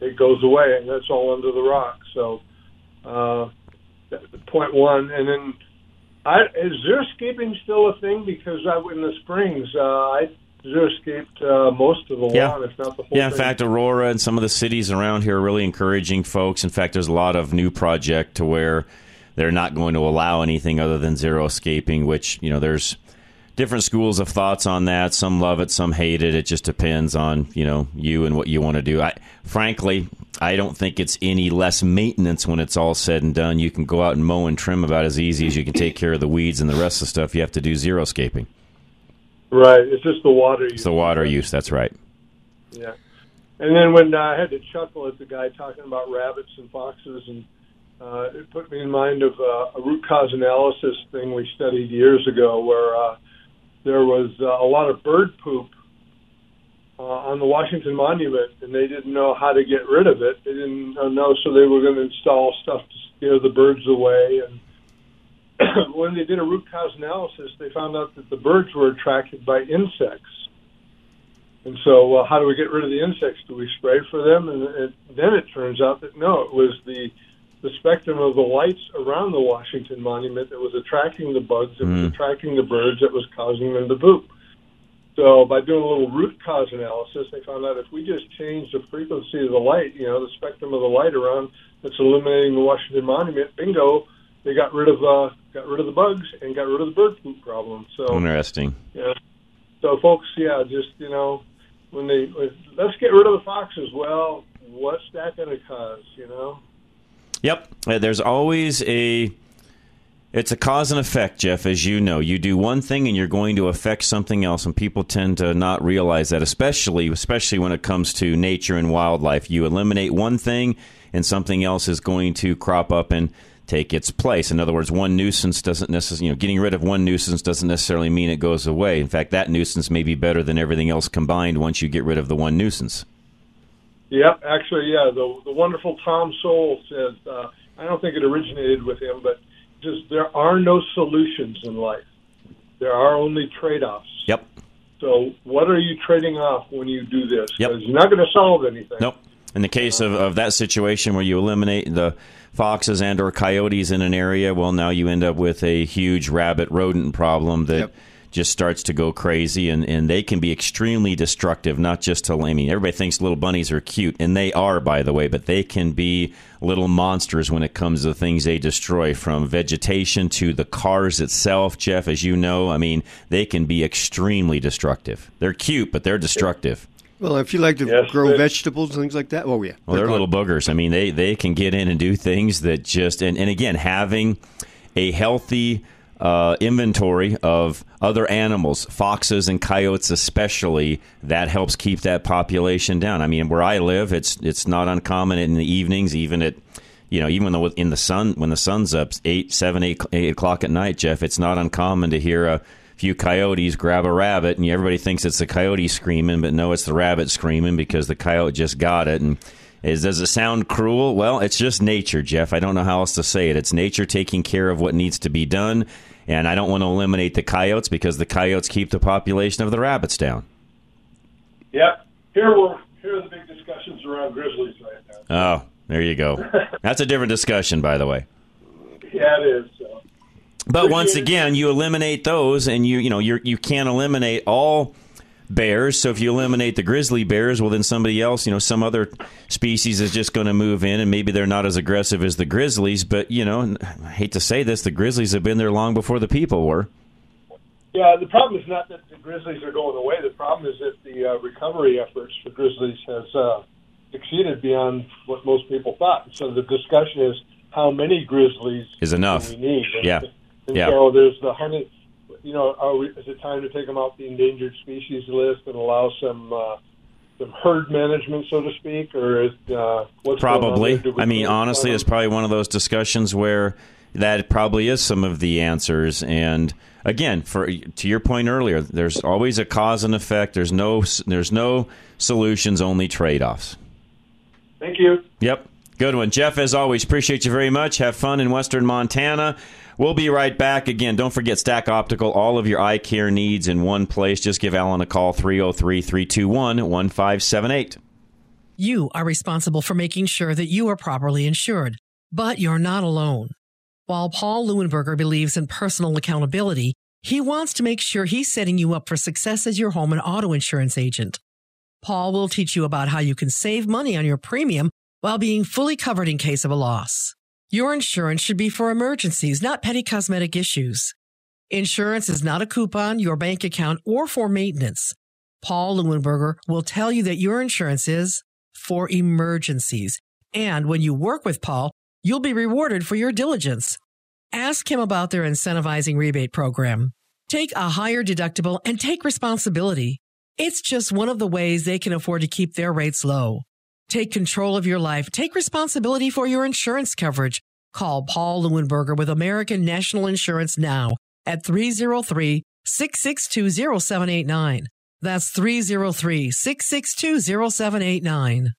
it goes away, and that's all under the rock. So, uh, that- point one, and then I, is xeriscaping still a thing? Because I, in the springs, uh, I xeriscaped uh, most of the Yeah. lawn, if not the whole Yeah, in thing. fact, Aurora and some of the cities around here are really encouraging folks. In fact, there's a lot of new project to where they're not going to allow anything other than xeriscaping, which, you know, there's different schools of thoughts on that. Some love it, some hate it. It just depends on, you know, you and what you want to do. I frankly, I don't think it's any less maintenance when it's all said and done. You can go out and mow and trim about as easy as you can take care of the weeds and the rest of the stuff. You have to do xeriscaping. right? It's just the water. It's the water use, that's right. Yeah. And then when uh, I had to chuckle at the guy talking about rabbits and foxes, and uh, it put me in mind of uh, a root cause analysis thing we studied years ago, where uh, there was uh, a lot of bird poop uh, on the Washington Monument, and they didn't know how to get rid of it. They didn't know, so they were going to install stuff to scare the birds away. And when they did a root cause analysis, they found out that the birds were attracted by insects. And so, uh, how do we get rid of the insects? Do we spray for them? And it, then it turns out that no, it was the the spectrum of the lights around the Washington Monument that was attracting the bugs, that was Mm. attracting the birds, that was causing them to poop. So, by doing a little root cause analysis, they found out if we just change the frequency of the light, you know, the spectrum of the light around that's illuminating the Washington Monument, bingo, they got rid of uh, got rid of the bugs and got rid of the bird poop problem. So, Interesting. yeah. So, folks, yeah, just you know, when they let's get rid of the foxes. Well, what's that going to cause? You know. Yep. Uh, There's always a. It's a cause and effect, Jeff, as you know. You do one thing and you're going to affect something else, and people tend to not realize that, especially especially when it comes to nature and wildlife. You eliminate one thing, and something else is going to crop up and take its place. In other words, one nuisance doesn't necessarily, you know, getting rid of one nuisance doesn't necessarily mean it goes away. In fact, that nuisance may be better than everything else combined once you get rid of the one nuisance. Yep, actually, yeah. The the wonderful Tom Sowell says uh, I don't think it originated with him, but just there are no solutions in life. There are only trade-offs. Yep. So, what are you trading off when you do this? Yep. Because you're not going to solve anything. Nope. In the case of, of that situation where you eliminate the foxes and or coyotes in an area, well, now you end up with a huge rabbit rodent problem that just starts to go crazy, and, and they can be extremely destructive. Not just to, I mean, everybody thinks little bunnies are cute, and they are, by the way, but they can be little monsters when it comes to the things they destroy, from vegetation to the cars itself. Jeff, as you know, I mean, they can be extremely destructive. They're cute, but they're destructive. Well, if you like to Yes, grow they- vegetables and things like that, oh yeah. Well, they're little boogers. I mean, they, they can get in and do things that just and, and again having a healthy uh, inventory of other animals, foxes and coyotes especially, that helps keep that population down. I mean, where I live, it's it's not uncommon in the evenings, even at you know, even though in the sun when the sun's up eight, seven, eight, eight o'clock at night, Jeff, it's not uncommon to hear a few coyotes grab a rabbit, and everybody thinks it's the coyote screaming, but no, it's the rabbit screaming because the coyote just got it. And is does it sound cruel? Well, it's just nature, Jeff. I don't know how else to say it. It's nature taking care of what needs to be done, and I don't want to eliminate the coyotes because the coyotes keep the population of the rabbits down. Yep. Here we're here are the big discussions around grizzlies right now. Oh, there you go. That's a different discussion, by the way. Yeah, it is. So. But once Appreciate again, you eliminate those, and you you know you you can't eliminate all bears. So if you eliminate the grizzly bears, well then somebody else, you know, some other species is just going to move in, and maybe they're not as aggressive as the grizzlies. But you know, I hate to say this, the grizzlies have been there long before the people were. Yeah, the problem is not that the grizzlies are going away. The problem is that the uh, recovery efforts for grizzlies has uh, exceeded beyond what most people thought. So the discussion is how many grizzlies Is enough. we need? And, Yeah. And Yeah. so there's the hunting. You know, are we, is it time to take them off the endangered species list and allow some uh, some herd management, so to speak, or is uh, what's going on Probably. I mean, honestly, it's probably one of those discussions where that probably is some of the answers. And again, for to your point earlier, there's always a cause and effect. There's no there's no solutions, only trade offs. Thank you. Yep. Good one. Jeff, as always, appreciate you very much. Have fun in Western Montana. We'll be right back. Again, don't forget Stack Optical, all of your eye care needs in one place. Just give Alan a call, 303 321 1578. You are responsible for making sure that you are properly insured, but you're not alone. While Paul Leuenberger believes in personal accountability, he wants to make sure he's setting you up for success as your home and auto insurance agent. Paul will teach you about how you can save money on your premium while being fully covered in case of a loss. Your insurance should be for emergencies, not petty cosmetic issues. Insurance is not a coupon, your bank account, or for maintenance. Paul Leuenberger will tell you that your insurance is for emergencies. And when you work with Paul, you'll be rewarded for your diligence. Ask him about their incentivizing rebate program. Take a higher deductible and take responsibility. It's just one of the ways they can afford to keep their rates low. Take control of your life. Take responsibility for your insurance coverage. Call Paul Leuenberger with American National Insurance now at 303 662 0789. That's 303 662 0789.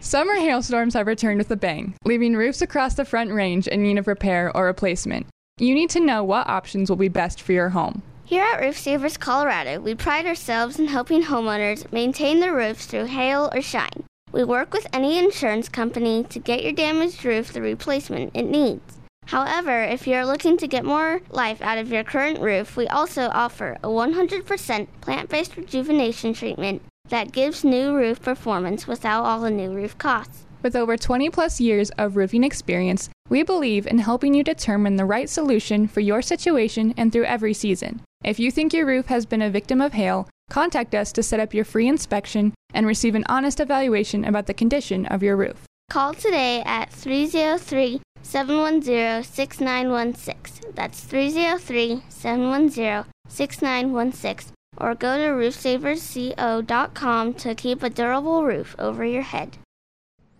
Summer hailstorms have returned with a bang, leaving roofs across the front range in need of repair or replacement. You need to know what options will be best for your home. Here at Roof Savers Colorado, we pride ourselves in helping homeowners maintain their roofs through hail or shine. We work with any insurance company to get your damaged roof the replacement it needs. However, if you're looking to get more life out of your current roof, we also offer a 100% plant based rejuvenation treatment that gives new roof performance without all the new roof costs. With over 20 plus years of roofing experience, we believe in helping you determine the right solution for your situation and through every season. If you think your roof has been a victim of hail, contact us to set up your free inspection and receive an honest evaluation about the condition of your roof. Call today at 303 710 6916. That's 303 710 6916. Or go to roofsaversco.com to keep a durable roof over your head.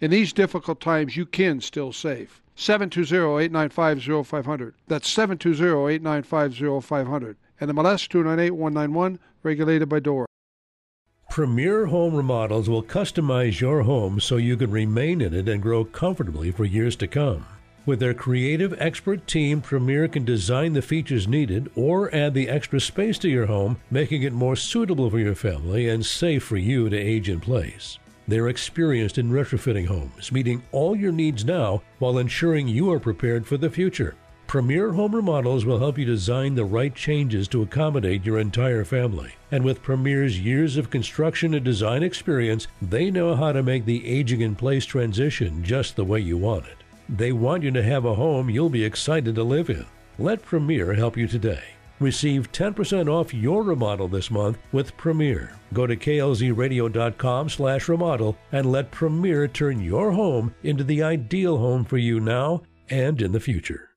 In these difficult times, you can still save. 720-895-0500. That's 720-895-0500. And the MLS 298-191, regulated by DORA. Premier Home Remodels will customize your home so you can remain in it and grow comfortably for years to come. With their creative expert team, Premier can design the features needed or add the extra space to your home, making it more suitable for your family and safe for you to age in place. They're experienced in retrofitting homes, meeting all your needs now while ensuring you are prepared for the future. Premier Home Remodels will help you design the right changes to accommodate your entire family. And with Premier's years of construction and design experience, they know how to make the aging in place transition just the way you want it. They want you to have a home you'll be excited to live in. Let Premier help you today. Receive 10% off your remodel this month with Premier. Go to klzradio.com slash remodel and let Premier turn your home into the ideal home for you now and in the future.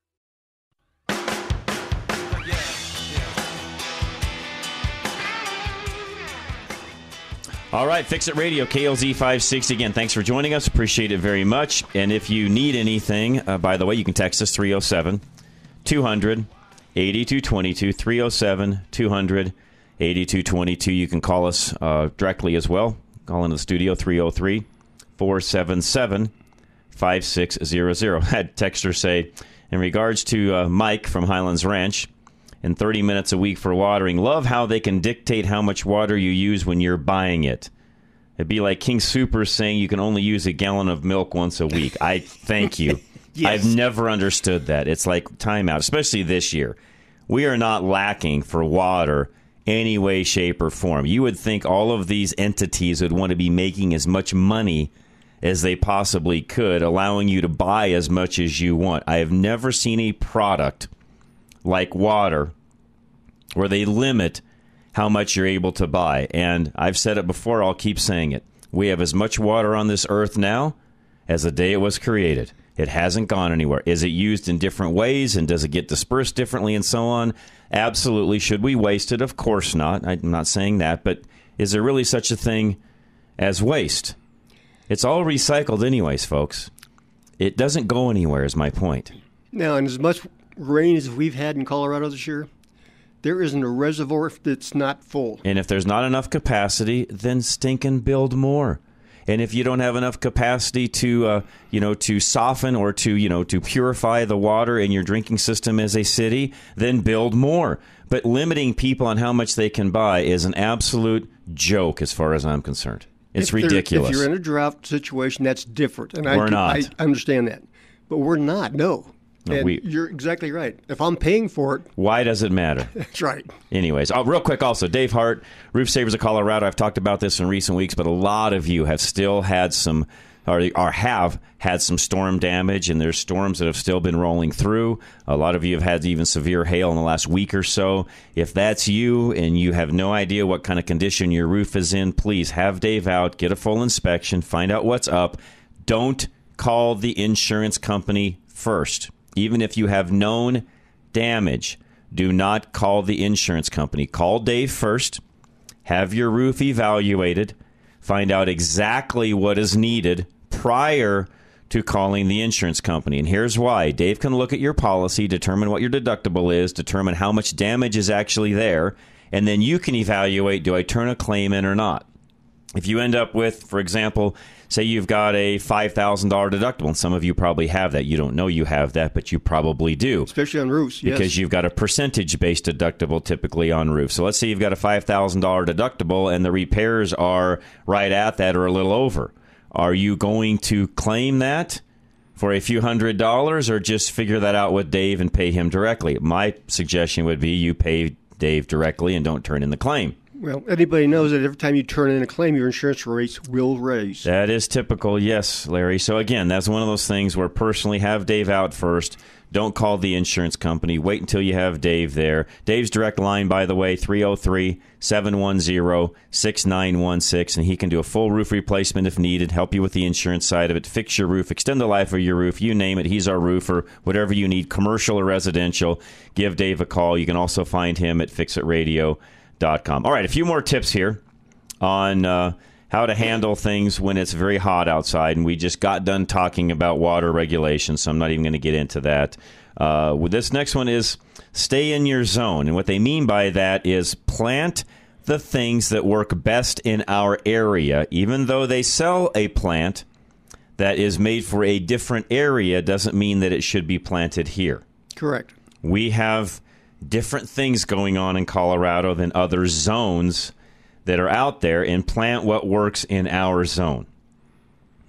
All right, Fix It Radio, KLZ 560. Again, thanks for joining us. Appreciate it very much. And if you need anything, uh, by the way, you can text us 307 200 8222. 307 200 8222. You can call us uh, directly as well. Call into the studio 303 477 5600. Had texter say, in regards to uh, Mike from Highlands Ranch, and 30 minutes a week for watering. Love how they can dictate how much water you use when you're buying it. It'd be like King Super saying you can only use a gallon of milk once a week. I thank you. Yes. I've never understood that. It's like timeout, especially this year. We are not lacking for water any way, shape, or form. You would think all of these entities would want to be making as much money as they possibly could, allowing you to buy as much as you want. I have never seen a product like water where they limit how much you're able to buy. And I've said it before, I'll keep saying it. We have as much water on this earth now as the day it was created. It hasn't gone anywhere. Is it used in different ways and does it get dispersed differently and so on? Absolutely. Should we waste it? Of course not. I'm not saying that. But is there really such a thing as waste? It's all recycled, anyways, folks. It doesn't go anywhere, is my point. Now, and as much rain as we've had in Colorado this year, there isn't a reservoir that's not full. And if there's not enough capacity, then stink and build more. And if you don't have enough capacity to, uh, you know, to soften or to, you know, to purify the water in your drinking system as a city, then build more. But limiting people on how much they can buy is an absolute joke, as far as I'm concerned. It's If ridiculous. If you're in a drought situation, that's different, and We're I, not. I understand that, but we're not. No, No, we- you're exactly right. If I'm paying for it, Why does it matter? that's right. Anyways, oh, real quick also, Dave Hart, Roof Savers of Colorado. I've talked about this in recent weeks, but a lot of you have still had some, or, or have had some storm damage, and there's storms that have still been rolling through. A lot of you have had even severe hail in the last week or so. If that's you and you have no idea what kind of condition your roof is in, please have Dave out, get a full inspection, find out what's up. Don't call the insurance company first. Even if you have known damage, do not call the insurance company. Call Dave first, have your roof evaluated, find out exactly what is needed prior to calling the insurance company. And here's why Dave can look at your policy, determine what your deductible is, determine how much damage is actually there, and then you can evaluate do I turn a claim in or not if you end up with, for example, say you've got a $5,000 deductible, and some of you probably have that. You don't know you have that, but you probably do. Especially on roofs, yes. Because you've got a percentage based deductible typically on roofs. So let's say you've got a $5,000 deductible and the repairs are right at that or a little over. Are you going to claim that? For a few hundred dollars, or just figure that out with Dave and pay him directly? My suggestion would be you pay Dave directly and don't turn in the claim. Well, anybody knows that every time you turn in a claim, your insurance rates will raise. That is typical, yes, Larry. So again, that's one of those things where personally have Dave out first. Don't call the insurance company. Wait until you have Dave there. Dave's direct line, by the way, 303 710 6916, and he can do a full roof replacement if needed, help you with the insurance side of it, fix your roof, extend the life of your roof, you name it. He's our roofer. Whatever you need, commercial or residential, give Dave a call. You can also find him at fixitradio.com. All right, a few more tips here on uh, how to handle things when it's very hot outside. And we just got done talking about water regulation, so I'm not even going to get into that. Uh, this next one is stay in your zone. And what they mean by that is plant the things that work best in our area. Even though they sell a plant that is made for a different area, doesn't mean that it should be planted here. Correct. We have different things going on in Colorado than other zones that are out there and plant what works in our zone.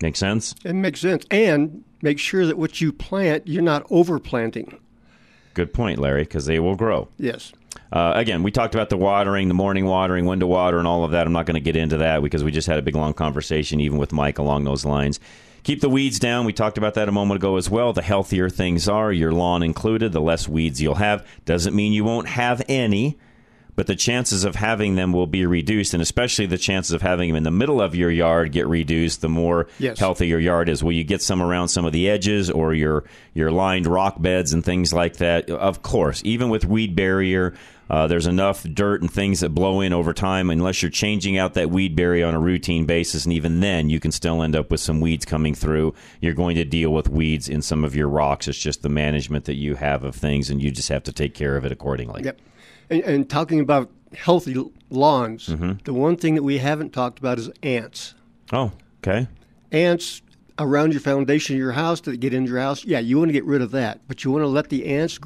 Make sense? It makes sense. And make sure that what you plant, you're not overplanting. Good point, Larry, because they will grow. Yes. Uh, again, we talked about the watering, the morning watering, when to water, and all of that. I'm not going to get into that because we just had a big long conversation, even with Mike, along those lines. Keep the weeds down. We talked about that a moment ago as well. The healthier things are, your lawn included, the less weeds you'll have. Doesn't mean you won't have any, but the chances of having them will be reduced, and especially the chances of having them in the middle of your yard get reduced the more Yes. healthy your yard is. Will you get some around some of the edges or your your lined rock beds and things like that? Of course, even with weed barrier, uh, there's enough dirt and things that blow in over time. Unless you're changing out that weed barrier on a routine basis, and even then, you can still end up with some weeds coming through. You're going to deal with weeds in some of your rocks. It's just the management that you have of things, and you just have to take care of it accordingly. Yep. And, and talking about healthy lawns, Mm-hmm. the one thing that we haven't talked about is ants. Oh, okay. Ants around your foundation of your house that get into your house. Yeah, you want to get rid of that, but you want to let the ants,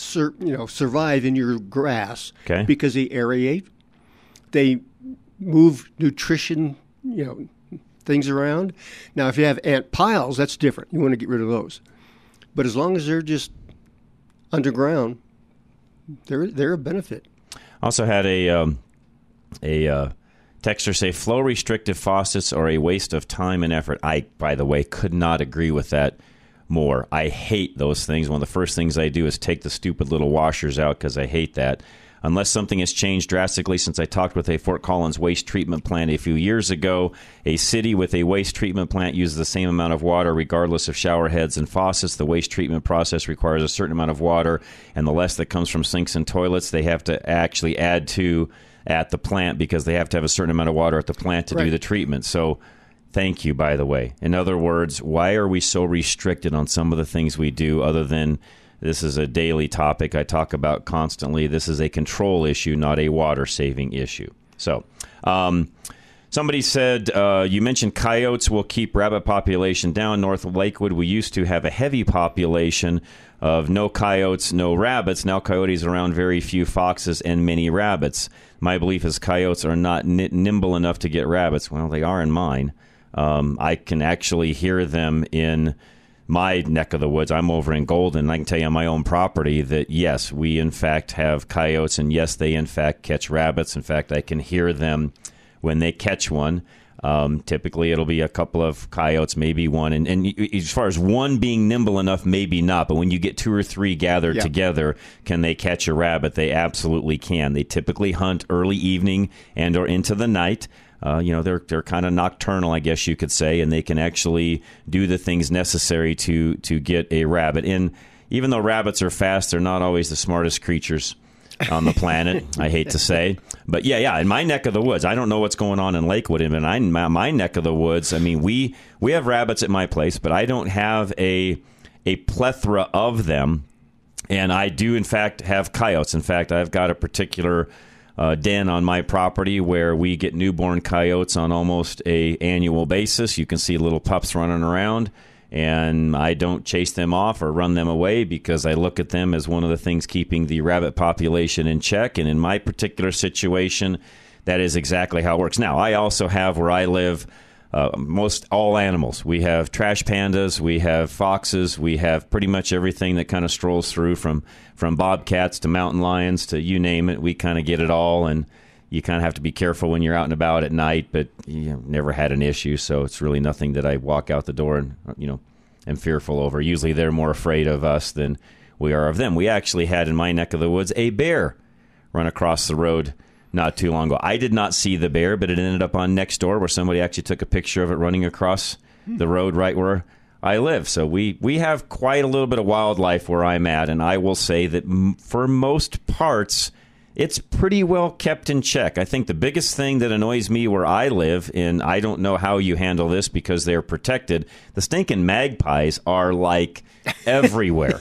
sur- you know, survive in your grass. Okay. Because they aerate, they move nutrition, you know, things around. Now, if you have ant piles, that's different. You want to get rid of those. But as long as they're just underground, they're they're a benefit. Also had a um, a uh, texter say flow restrictive faucets are a waste of time and effort. I, by the way, could not agree with that more. I hate those things. One of the first things I do is take the stupid little washers out because I hate that. Unless something has changed drastically since I talked with a Fort Collins waste treatment plant a few years ago, a city with a waste treatment plant uses the same amount of water regardless of shower heads and faucets. The waste treatment process requires a certain amount of water, and the less that comes from sinks and toilets, they have to actually add to at the plant because they have to have a certain amount of water at the plant to do the treatment. So, thank you, by the way. In other words, why are we so restricted on some of the things we do other than this is a daily topic I talk about constantly? This is a control issue, not a water saving issue. So, um, Somebody said uh, you mentioned coyotes will keep rabbit population down. North Lakewood, we used to have a heavy population of no coyotes, no rabbits. Now coyotes around, very few foxes, and many rabbits. My belief is coyotes are not ni- nimble enough to get rabbits. Well, they are in mine. Um, I can actually hear them in my neck of the woods. I'm over in Golden. I can tell you on my own property that yes, we in fact have coyotes, and yes, they in fact catch rabbits. In fact, I can hear them when they catch one. Um, typically, it'll be a couple of coyotes, maybe one. And, and as far as one being nimble enough, maybe not. But when you get two or three gathered Yeah. together, can they catch a rabbit? They absolutely can. They typically hunt early evening and or into the night. Uh, you know, they're they're kind of nocturnal, I guess you could say, and they can actually do the things necessary to to get a rabbit. And even though rabbits are fast, they're not always the smartest creatures on the planet. I hate to say, but yeah, yeah. In my neck of the woods, I don't know what's going on in Lakewood, and I, my, my neck of the woods. I mean, we we have rabbits at my place, but I don't have a a plethora of them. And I do, in fact, have coyotes. In fact, I've got a particular uh, den on my property where we get newborn coyotes on almost a annual basis. You can see little pups running around, and I don't chase them off or run them away because I look at them as one of the things keeping the rabbit population in check. And in my particular situation, that is exactly how it works. Now, I also have where I live uh, most all animals. We have trash pandas, we have foxes, we have pretty much everything that kind of strolls through from from bobcats to mountain lions to you name it. We kind of get it all, and you kind of have to be careful when you're out and about at night. But you know, never had an issue, so it's really nothing that I walk out the door and you know am fearful over. Usually, they're more afraid of us than we are of them. We actually had in my neck of the woods a bear run across the road not too long ago. I did not see the bear, but it ended up on next door where somebody actually took a picture of it running across the road right where I live. So we we have quite a little bit of wildlife where I'm at, and I will say that m- for most parts. It's pretty well kept in check. I think the biggest thing that annoys me where I live, and I don't know how you handle this because they're protected, the stinking magpies are like everywhere.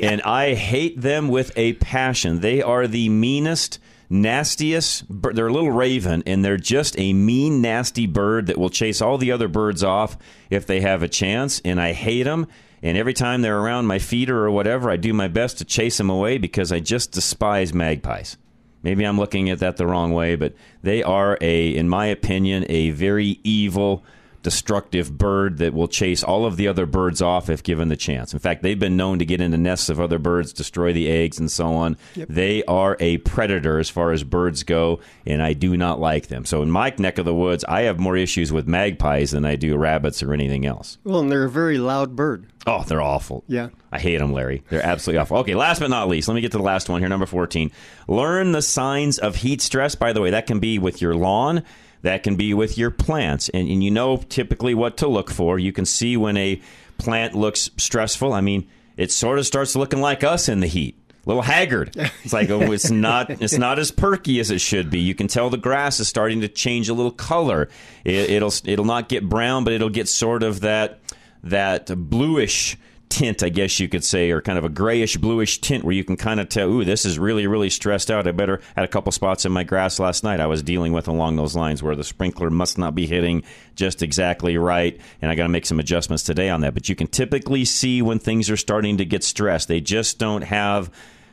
And I hate them with a passion. They are the meanest, nastiest. They're a little raven, and they're just a mean, nasty bird that will chase all the other birds off if they have a chance. And I hate them. And every time they're around my feeder or whatever, I do my best to chase them away because I just despise magpies. Maybe I'm looking at that the wrong way, but they are a, in my opinion, a very evil destructive bird that will chase all of the other birds off if given the chance. In fact, they've been known to get into nests of other birds, destroy the eggs, and so on. Yep. They are a predator as far as birds go, and I do not like them. So in my neck of the woods, I have more issues with magpies than I do rabbits or anything else. Well, and they're a very loud bird. Oh, they're awful. Yeah. I hate them, Larry. They're absolutely awful. Okay, last but not least, let me get to the last one here, number 14. Learn the signs of heat stress. By the way, that can be with your lawn, that can be with your plants. And, and you know typically what to look for. You can see when a plant looks stressful. I mean, it sort of starts looking like us in the heat. A little haggard. It's like oh, it's not it's not as perky as it should be. You can tell the grass is starting to change a little color. It, it'll it'll not get brown, but it'll get sort of that that bluish tint, I guess you could say, or kind of a grayish bluish tint where you can kind of tell, ooh, this is really, really stressed out. I better had a couple spots in my grass last night I was dealing with along those lines where the sprinkler must not be hitting just exactly right. And I got to make some adjustments today on that. But you can typically see when things are starting to get stressed. They just don't have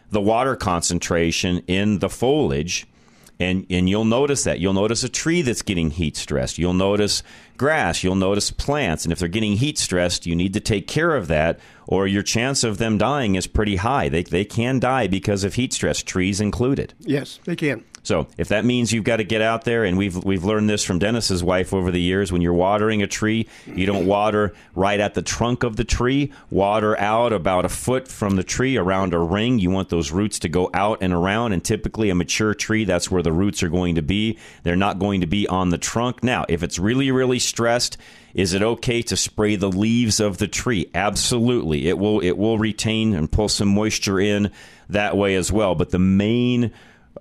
the water concentration in the foliage and and you'll notice that. You'll notice a tree that's getting heat stressed. You'll notice grass. You'll notice plants. And if they're getting heat stressed you need to take care of that or your chance of them dying is pretty high. They they can die because of heat stress trees included. Yes, they can. So if that means you've got to get out there, and we've we've learned this from Dennis's wife over the years, when you're watering a tree, you don't water right at the trunk of the tree. Water out about a foot from the tree around a ring. You want those roots to go out and around, and typically a mature tree, that's where the roots are going to be. They're not going to be on the trunk. Now, if it's really really stressed, is it okay to spray the leaves of the tree? Absolutely. It will it will retain and pull some moisture in that way as well. But the main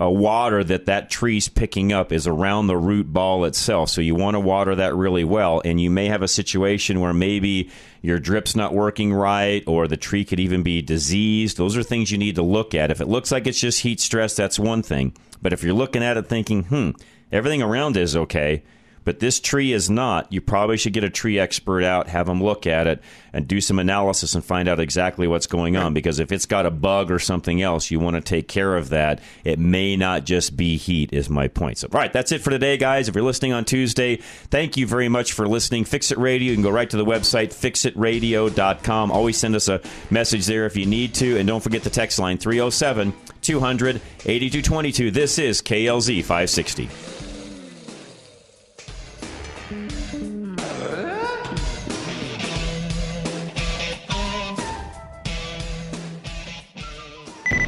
uh, water that that tree's picking up is around the root ball itself. So you want to water that really well. And you may have a situation where maybe your drip's not working right or the tree could even be diseased. Those are things you need to look at. If it looks like it's just heat stress, that's one thing. But if you're looking at it thinking, hmm, everything around is okay, but this tree is not, you probably should get a tree expert out, have them look at it, and do some analysis and find out exactly what's going on. Because if it's got a bug or something else, you want to take care of that. It may not just be heat, is my point. So, all right, that's it for today, guys. If you're listening on Tuesday, thank you very much for listening. Fix It Radio, you can go right to the website, fixitradio.com. Always send us a message there if you need to. And don't forget the text line 307 200 8222. This is KLZ 560.